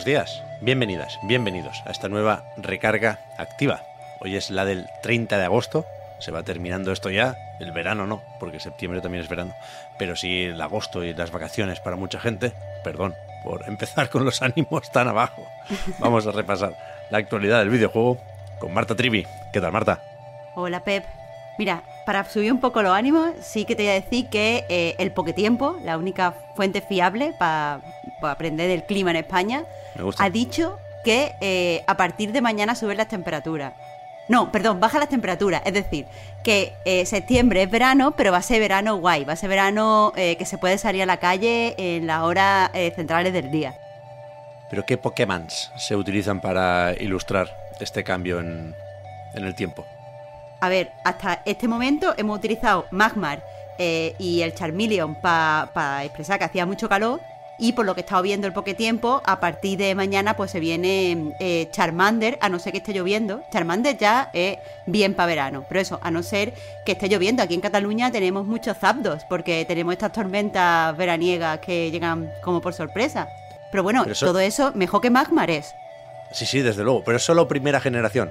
Buenos días, bienvenidas, bienvenidos a esta nueva recarga activa. Hoy es la del 30 de agosto, se va terminando esto ya, el verano no, porque septiembre también es verano, pero sí el agosto y las vacaciones para mucha gente, perdón por empezar con los ánimos tan abajo. Vamos a repasar la actualidad del videojuego con Marta Trivi. ¿Qué tal, Marta? Hola, Pep. Mira, para subir un poco los ánimos, sí que te voy a decir que eh, el Poquetiempo, la única fuente fiable para aprender el clima en España, ha dicho que eh, a partir de mañana suben las temperaturas. No, perdón, baja las temperaturas. Es decir, que eh, septiembre es verano, pero va a ser verano guay. Va a ser verano eh, que se puede salir a la calle en las horas centrales del día. ¿Pero qué Pokémon se utilizan para ilustrar este cambio en, el tiempo? A ver, hasta este momento hemos utilizado Magmar y el Charmeleon para expresar que hacía mucho calor y por lo que he estado viendo el poque tiempo, a partir de mañana pues se viene eh, Charmander, a no ser que esté lloviendo. Charmander ya es bien para verano, pero eso, a no ser que esté lloviendo. Aquí en Cataluña tenemos muchos zapdos, porque tenemos estas tormentas veraniegas que llegan como por sorpresa. Pero bueno, todo eso mejor que Magmar es. Sí, sí, desde luego, pero es solo primera generación.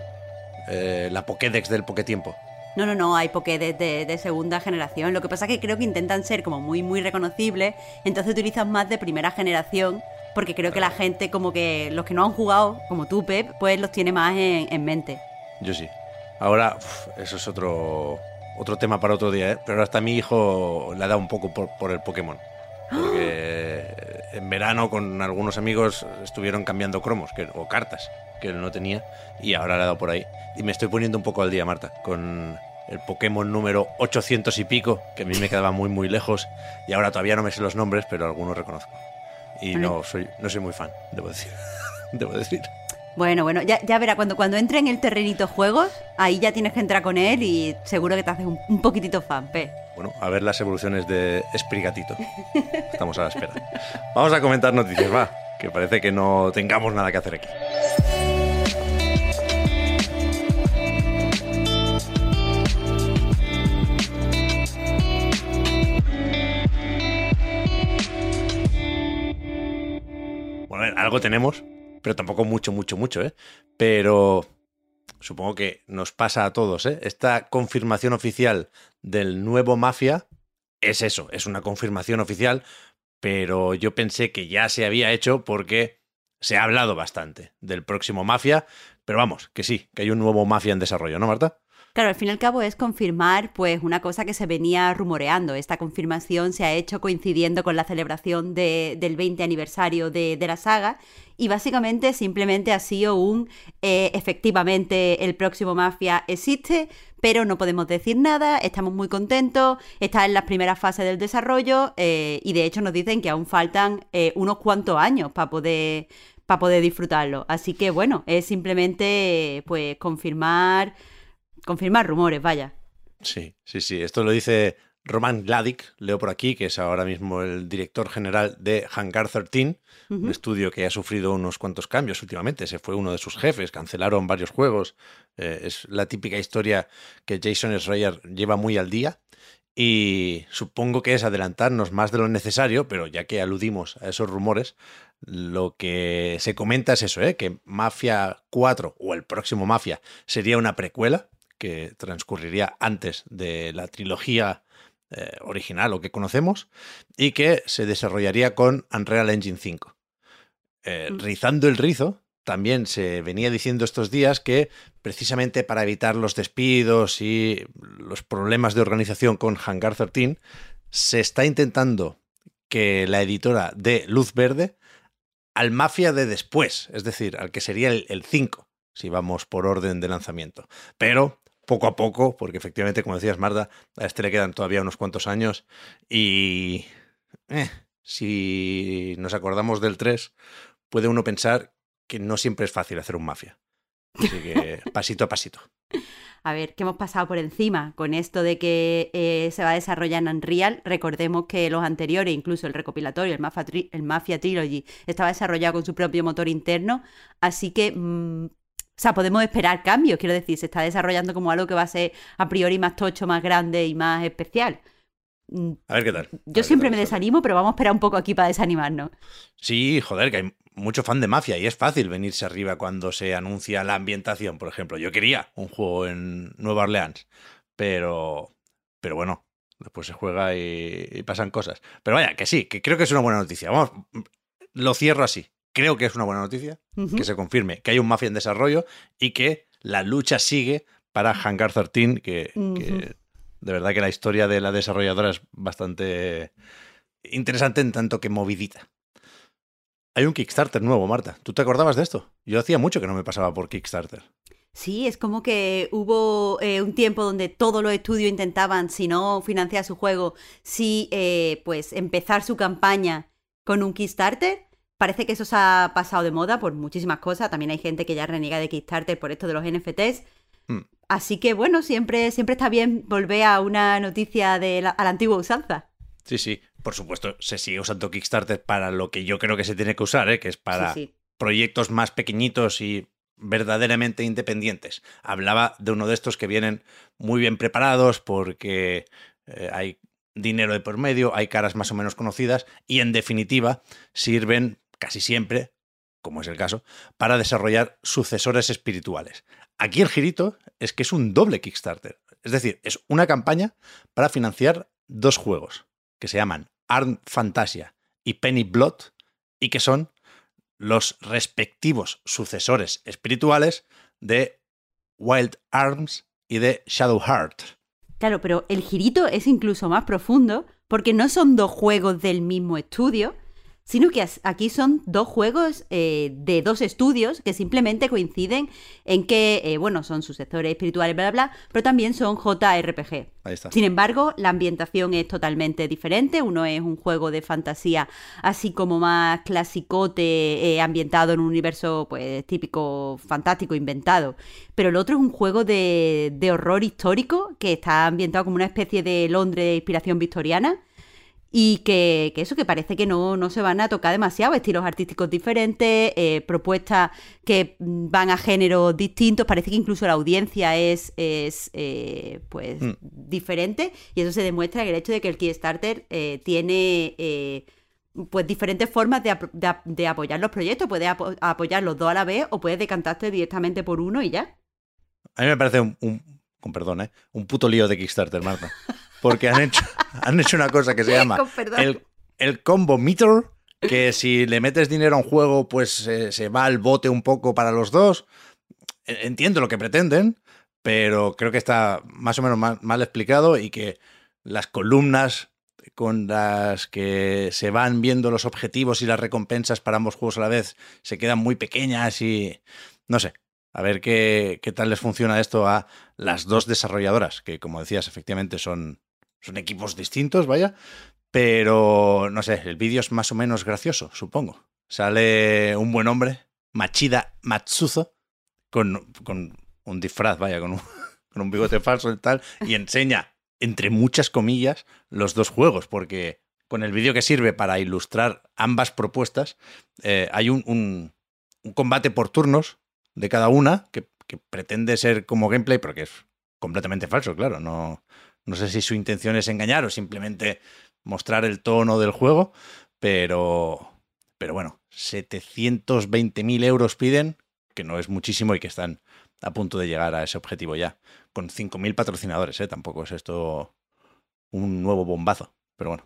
Eh, la Pokédex del Pokétiempo. No, no, no, hay Pokédex de, segunda generación. Lo que pasa es que creo que intentan ser como muy, muy reconocibles, entonces utilizan más de primera generación, porque creo que la gente, como que los que no han jugado, como tú, Pep, pues los tiene más en, mente. Yo sí. Ahora, eso es otro, otro tema para otro día, ¿eh? pero hasta mi hijo le ha dado un poco por, el Pokémon. Porque en verano con algunos amigos estuvieron cambiando cromos o cartas que él no tenía y ahora le ha dado por ahí. Y me estoy poniendo un poco al día, Marta, con el Pokémon número 800 y pico, que a mí me quedaba muy, muy lejos y ahora todavía no me sé los nombres, pero algunos reconozco. Y no soy, no soy muy fan, debo decir. debo decir. Bueno, bueno, ya, ya verá, cuando, cuando entre en el terrenito juegos, ahí ya tienes que entrar con él y seguro que te haces un, un poquitito fan, P. Bueno, a ver las evoluciones de Esprigatito. Estamos a la espera. Vamos a comentar noticias, va, que parece que no tengamos nada que hacer aquí. Algo tenemos, pero tampoco mucho, mucho, mucho, ¿eh? Pero supongo que nos pasa a todos, ¿eh? Esta confirmación oficial del nuevo Mafia es eso, es una confirmación oficial, pero yo pensé que ya se había hecho porque se ha hablado bastante del próximo Mafia, pero vamos, que sí, que hay un nuevo Mafia en desarrollo, ¿no, Marta? Claro, al fin y al cabo es confirmar pues una cosa que se venía rumoreando. Esta confirmación se ha hecho coincidiendo con la celebración del 20 aniversario de, la saga y básicamente simplemente ha sido un eh, efectivamente el próximo Mafia existe, pero no podemos decir nada, estamos muy contentos, está en las primeras fases del desarrollo eh, y de hecho nos dicen que aún faltan eh, unos cuantos años para poder para poder disfrutarlo. Así que bueno, es simplemente pues confirmar confirmar rumores, vaya. Sí, sí, sí. Esto lo dice Roman Gladik, leo por aquí, que es ahora mismo el director general de Hangar 13, un estudio que ha sufrido unos cuantos cambios últimamente. Se fue uno de sus jefes, cancelaron varios juegos. Eh, es la típica historia que Jason Schreier lleva muy al día. Y supongo que es adelantarnos más de lo necesario, pero ya que aludimos a esos rumores, lo que se comenta es eso, ¿eh? que Mafia 4 o el próximo Mafia sería una precuela, que transcurriría antes de la trilogía eh, original o que conocemos y que se desarrollaría con Unreal Engine 5. Eh, mm. rizando el rizo, también se venía diciendo estos días que precisamente para evitar los despidos y los problemas de organización con Hangar 13, se está intentando que la editora dé luz verde al Mafia de después, es decir, al que sería el, el 5, si vamos por orden de lanzamiento. Pero poco a poco, porque efectivamente, como decías, Marta, a este le quedan todavía unos cuantos años y eh, si nos acordamos del 3, puede uno pensar que no siempre es fácil hacer un mafia. Así que pasito a pasito. A ver, ¿qué hemos pasado por encima con esto de que eh, se va a desarrollar en Unreal? Recordemos que los anteriores, incluso el recopilatorio, el Mafia, el Mafia Trilogy, estaba desarrollado con su propio motor interno, así que mm, o sea, podemos esperar cambios, quiero decir, se está desarrollando como algo que va a ser a priori más tocho, más grande y más especial. Mm, a ver qué tal. Yo siempre me desanimo, pero vamos a esperar un poco aquí para desanimarnos. Sí, joder, que hay mucho fan de Mafia y es fácil venirse arriba cuando se anuncia la ambientación, por ejemplo. Yo quería un juego en Nueva Orleans, pero, pero bueno, después se juega y, pasan cosas. Pero vaya, que sí, que creo que es una buena noticia. Vamos, lo cierro así. Creo que es una buena noticia que se confirme que hay un Mafia en desarrollo y que la lucha sigue para Hangar 13, que, que de verdad que la historia de la desarrolladora es bastante interesante en tanto que movidita. Hay un Kickstarter nuevo, Marta. ¿Tú te acordabas de esto? Yo hacía mucho que no me pasaba por Kickstarter. Sí, es como que hubo eh, un tiempo donde todos los estudios intentaban, si no financiar su juego, si eh, pues empezar su campaña con un Kickstarter. Parece que eso se ha pasado de moda por muchísimas cosas. También hay gente que ya reniega de Kickstarter por esto de los NFTs. Hmm. Así que bueno, siempre, siempre está bien volver a una noticia de la, a la antigua usanza. Sí, sí. Por supuesto, se sigue usando Kickstarter para lo que yo creo que se tiene que usar, ¿eh? que es para proyectos más pequeñitos y verdaderamente independientes. Hablaba de uno de estos que vienen muy bien preparados porque eh, hay dinero de por medio, hay caras más o menos conocidas y en definitiva sirven casi siempre, como es el caso, para desarrollar sucesores espirituales. Aquí el girito es que es un doble Kickstarter, es decir, es una campaña para financiar dos juegos que se llaman Arm Fantasia y Penny Blood y que son los respectivos sucesores espirituales de Wild Arms y de Shadow Heart. Claro, pero el girito es incluso más profundo porque no son dos juegos del mismo estudio, sino que aquí son dos juegos eh, de dos estudios que simplemente coinciden en que, eh, bueno, son sus sectores espirituales, bla, bla, bla, pero también son JRPG. Ahí está. Sin embargo, la ambientación es totalmente diferente. Uno es un juego de fantasía así como más clasicote, eh, ambientado en un universo pues típico, fantástico, inventado. Pero el otro es un juego de, de horror histórico que está ambientado como una especie de Londres de inspiración victoriana y que, eso, que parece que no, no, se van a tocar demasiado, estilos artísticos diferentes, eh, propuestas que van a géneros distintos, parece que incluso la audiencia es, es eh, pues mm. diferente y eso se demuestra en el hecho de que el Kickstarter eh, tiene pues diferentes formas de, de, apoyar los proyectos, puedes apoyar los dos a la vez o puedes decantarte directamente por uno y ya. A mí me parece un, un con perdón, un puto lío de Kickstarter, Marta. porque han hecho, han hecho una cosa que se llama el, el, combo meter, que si le metes dinero a un juego, pues eh, se va al bote un poco para los dos. E, entiendo lo que pretenden, pero creo que está más o menos mal, mal explicado y que las columnas con las que se van viendo los objetivos y las recompensas para ambos juegos a la vez se quedan muy pequeñas y no sé, a ver qué, qué, tal les funciona esto a las dos desarrolladoras, que como decías, efectivamente son son equipos distintos, vaya. Pero, no sé, el vídeo es más o menos gracioso, supongo. Sale un buen hombre, Machida Matsuzo, con, con un disfraz, vaya, con un, bigote falso y tal, y enseña, entre muchas comillas, los dos juegos, porque con el vídeo que sirve para ilustrar ambas propuestas, eh, hay un, un, un, combate por turnos de cada una que, que pretende ser como gameplay, pero que es completamente falso, claro, no, no sé si su intención es engañar o simplemente mostrar el tono del juego, pero, pero bueno, 720.000 euros piden, que no es muchísimo y que están a punto de llegar a ese objetivo ya, con 5.000 patrocinadores, ¿eh? tampoco es esto un nuevo bombazo, pero bueno.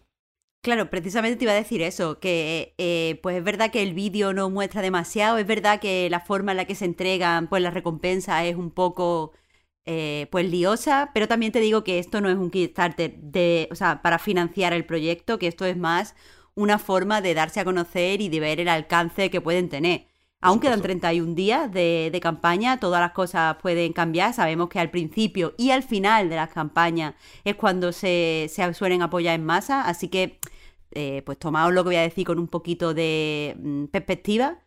Claro, precisamente te iba a decir eso, que eh, pues es verdad que el vídeo no muestra demasiado, es verdad que la forma en la que se entregan pues las recompensas es un poco eh, pues liosa, pero también te digo que esto no es un Kickstarter de, o sea, para financiar el proyecto, que esto es más una forma de darse a conocer y de ver el alcance que pueden tener. Aún quedan 31 días de, de, campaña, todas las cosas pueden cambiar. Sabemos que al principio y al final de las campañas es cuando se, se suelen apoyar en masa, así que eh, pues tomaos lo que voy a decir con un poquito de mm, perspectiva.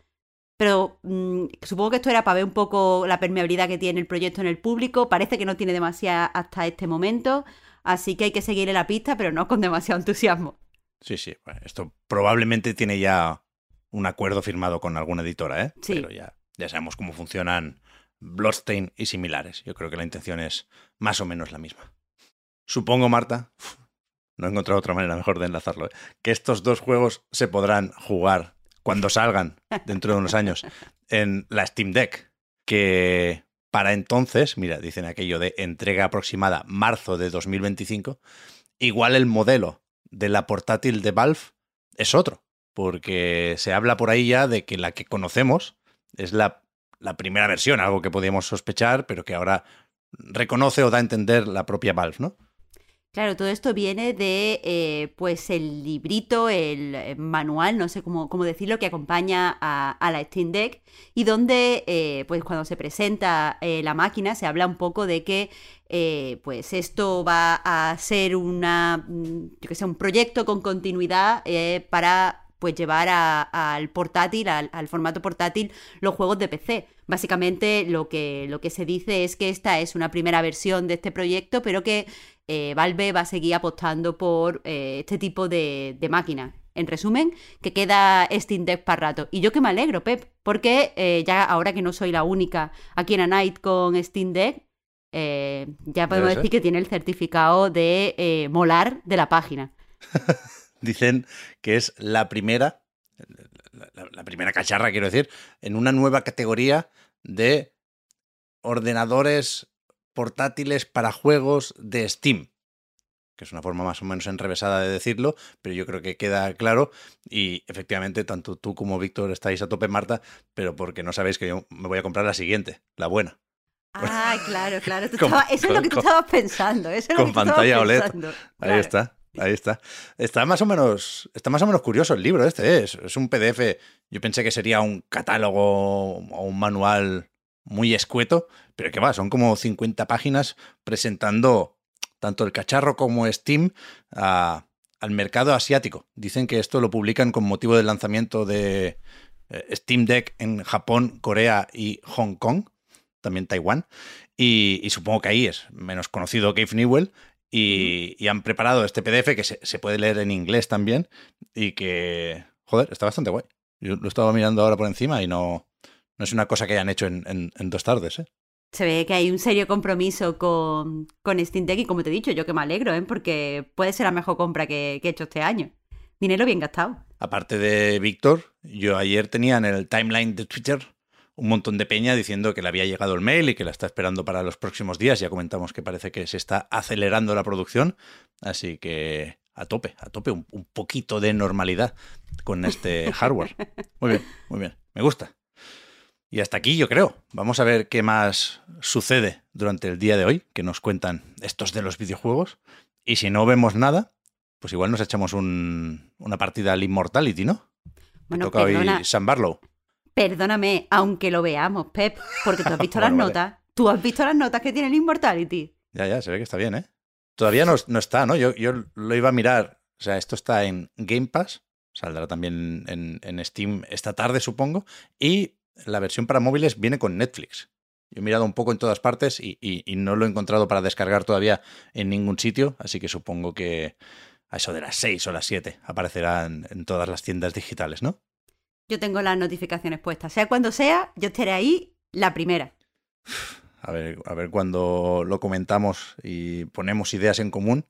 Pero mm, supongo que esto era para ver un poco la permeabilidad que tiene el proyecto en el público. Parece que no tiene demasiada hasta este momento, así que hay que seguirle la pista, pero no con demasiado entusiasmo. Sí, sí, esto probablemente tiene ya un acuerdo firmado con alguna editora, ¿eh? Sí. Pero ya, ya sabemos cómo funcionan Bloodstain y similares. Yo creo que la intención es más o menos la misma. Supongo, Marta, no he encontrado otra manera mejor de enlazarlo, ¿eh? que estos dos juegos se podrán jugar cuando salgan dentro de unos años en la Steam Deck, que para entonces, mira, dicen aquello de entrega aproximada marzo de 2025, igual el modelo de la portátil de Valve es otro, porque se habla por ahí ya de que la que conocemos es la, la primera versión, algo que podíamos sospechar, pero que ahora reconoce o da a entender la propia Valve, ¿no? Claro, todo esto viene de, eh, pues, el librito, el eh, manual, no sé cómo, cómo decirlo, que acompaña a, la Steam Deck y donde, eh, pues, cuando se presenta la máquina se habla un poco de que, pues, esto va a ser una, mm, un proyecto con continuidad para pues llevar al portátil, al, formato portátil, los juegos de PC. Básicamente lo que, lo que se dice es que esta es una primera versión de este proyecto, pero que eh, Valve va a seguir apostando por eh, este tipo de, de máquinas. En resumen, que queda Steam Deck para rato. Y yo que me alegro, Pep, porque eh, ya ahora que no soy la única aquí en A Night con Steam Deck, ya podemos decir que tiene el certificado de molar de la página. Dicen que es la primera, la, primera cacharra, quiero decir, en una nueva categoría de ordenadores portátiles para juegos de Steam que es una forma más o menos enrevesada de decirlo, pero yo creo que queda claro y efectivamente tanto tú como Víctor estáis a tope, Marta, pero porque no sabéis que yo me voy a comprar la siguiente, la buena. Ah, claro, claro. eso es lo que tú estabas pensando. Eso es con pantalla OLED. Ahí está. Ahí está. Está más o menos, está más o menos curioso el libro este. ¿eh? Es, es un PDF. Yo pensé que sería un catálogo o un manual muy escueto, pero que va, son como 50 páginas presentando tanto el cacharro como Steam al mercado asiático. Dicen que esto lo publican con motivo del lanzamiento de eh, Steam Deck en Japón, Corea y Hong Kong, también Taiwán. Y, supongo que ahí es menos conocido Gabe Newell. Y, han preparado este PDF que se, puede leer en inglés también. Y que, joder, está bastante guay. Yo lo estaba mirando ahora por encima y no, no es una cosa que hayan hecho en, dos tardes. ¿eh? Se ve que hay un serio compromiso con, con Steam Deck y como te he dicho, yo que me alegro, ¿eh? porque puede ser la mejor compra que, que he hecho este año. Dinero bien gastado. Aparte de Víctor, yo ayer tenía en el timeline de Twitter un montón de peña diciendo que le había llegado el mail y que la está esperando para los próximos días. Ya comentamos que parece que se está acelerando la producción, así que a tope, a tope, un, un poquito de normalidad con este hardware. Muy bien, muy bien, me gusta. Y hasta aquí yo creo. Vamos a ver qué más sucede durante el día de hoy, que nos cuentan estos de los videojuegos. Y si no vemos nada, pues igual nos echamos una partida al Immortality, ¿no? Bueno, Toca hoy San Barlow. Perdóname, aunque lo veamos, Pep, porque tú has visto las notas. Tú has visto las notas que tiene el Immortality. Ya, ya, se ve que está bien, ¿eh? Todavía no, no está, ¿no? Yo, yo, lo iba a mirar. O sea, esto está en Game Pass. Saldrá también en, en Steam esta tarde, supongo. Y la versión para móviles viene con Netflix. Yo he mirado un poco en todas partes y, no lo he encontrado para descargar todavía en ningún sitio, así que supongo que a eso de las 6 o las 7 aparecerá en, todas las tiendas digitales, ¿no? Yo tengo las notificaciones puestas. Sea cuando sea, yo estaré ahí la primera. A ver, a ver cuando lo comentamos y ponemos ideas en común,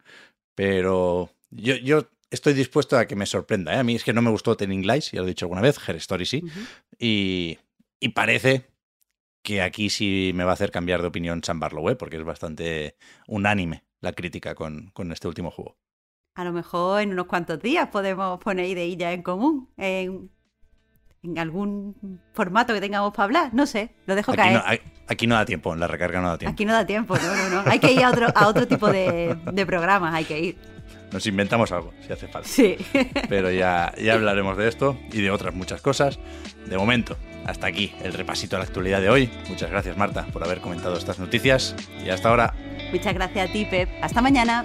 pero yo, yo estoy dispuesto a que me sorprenda. ¿eh? A mí es que no me gustó Telling Lies, ya lo he dicho alguna vez, Her Story sí, y, y parece que aquí sí me va a hacer cambiar de opinión Sam Barlow, ¿eh? porque es bastante unánime la crítica con, con, este último juego. A lo mejor en unos cuantos días podemos poner ideas en común, en, en, algún formato que tengamos para hablar, no sé, lo dejo aquí caer. No, aquí no da tiempo, la recarga no da tiempo. Aquí no da tiempo, no, no, no. Hay que ir a otro, a otro tipo de, de programas, hay que ir. Nos inventamos algo, si hace falta. Sí. Pero ya, ya hablaremos de esto y de otras muchas cosas. De momento, hasta aquí el repasito a la actualidad de hoy. Muchas gracias Marta por haber comentado estas noticias y hasta ahora. Muchas gracias a ti, Pep. Hasta mañana.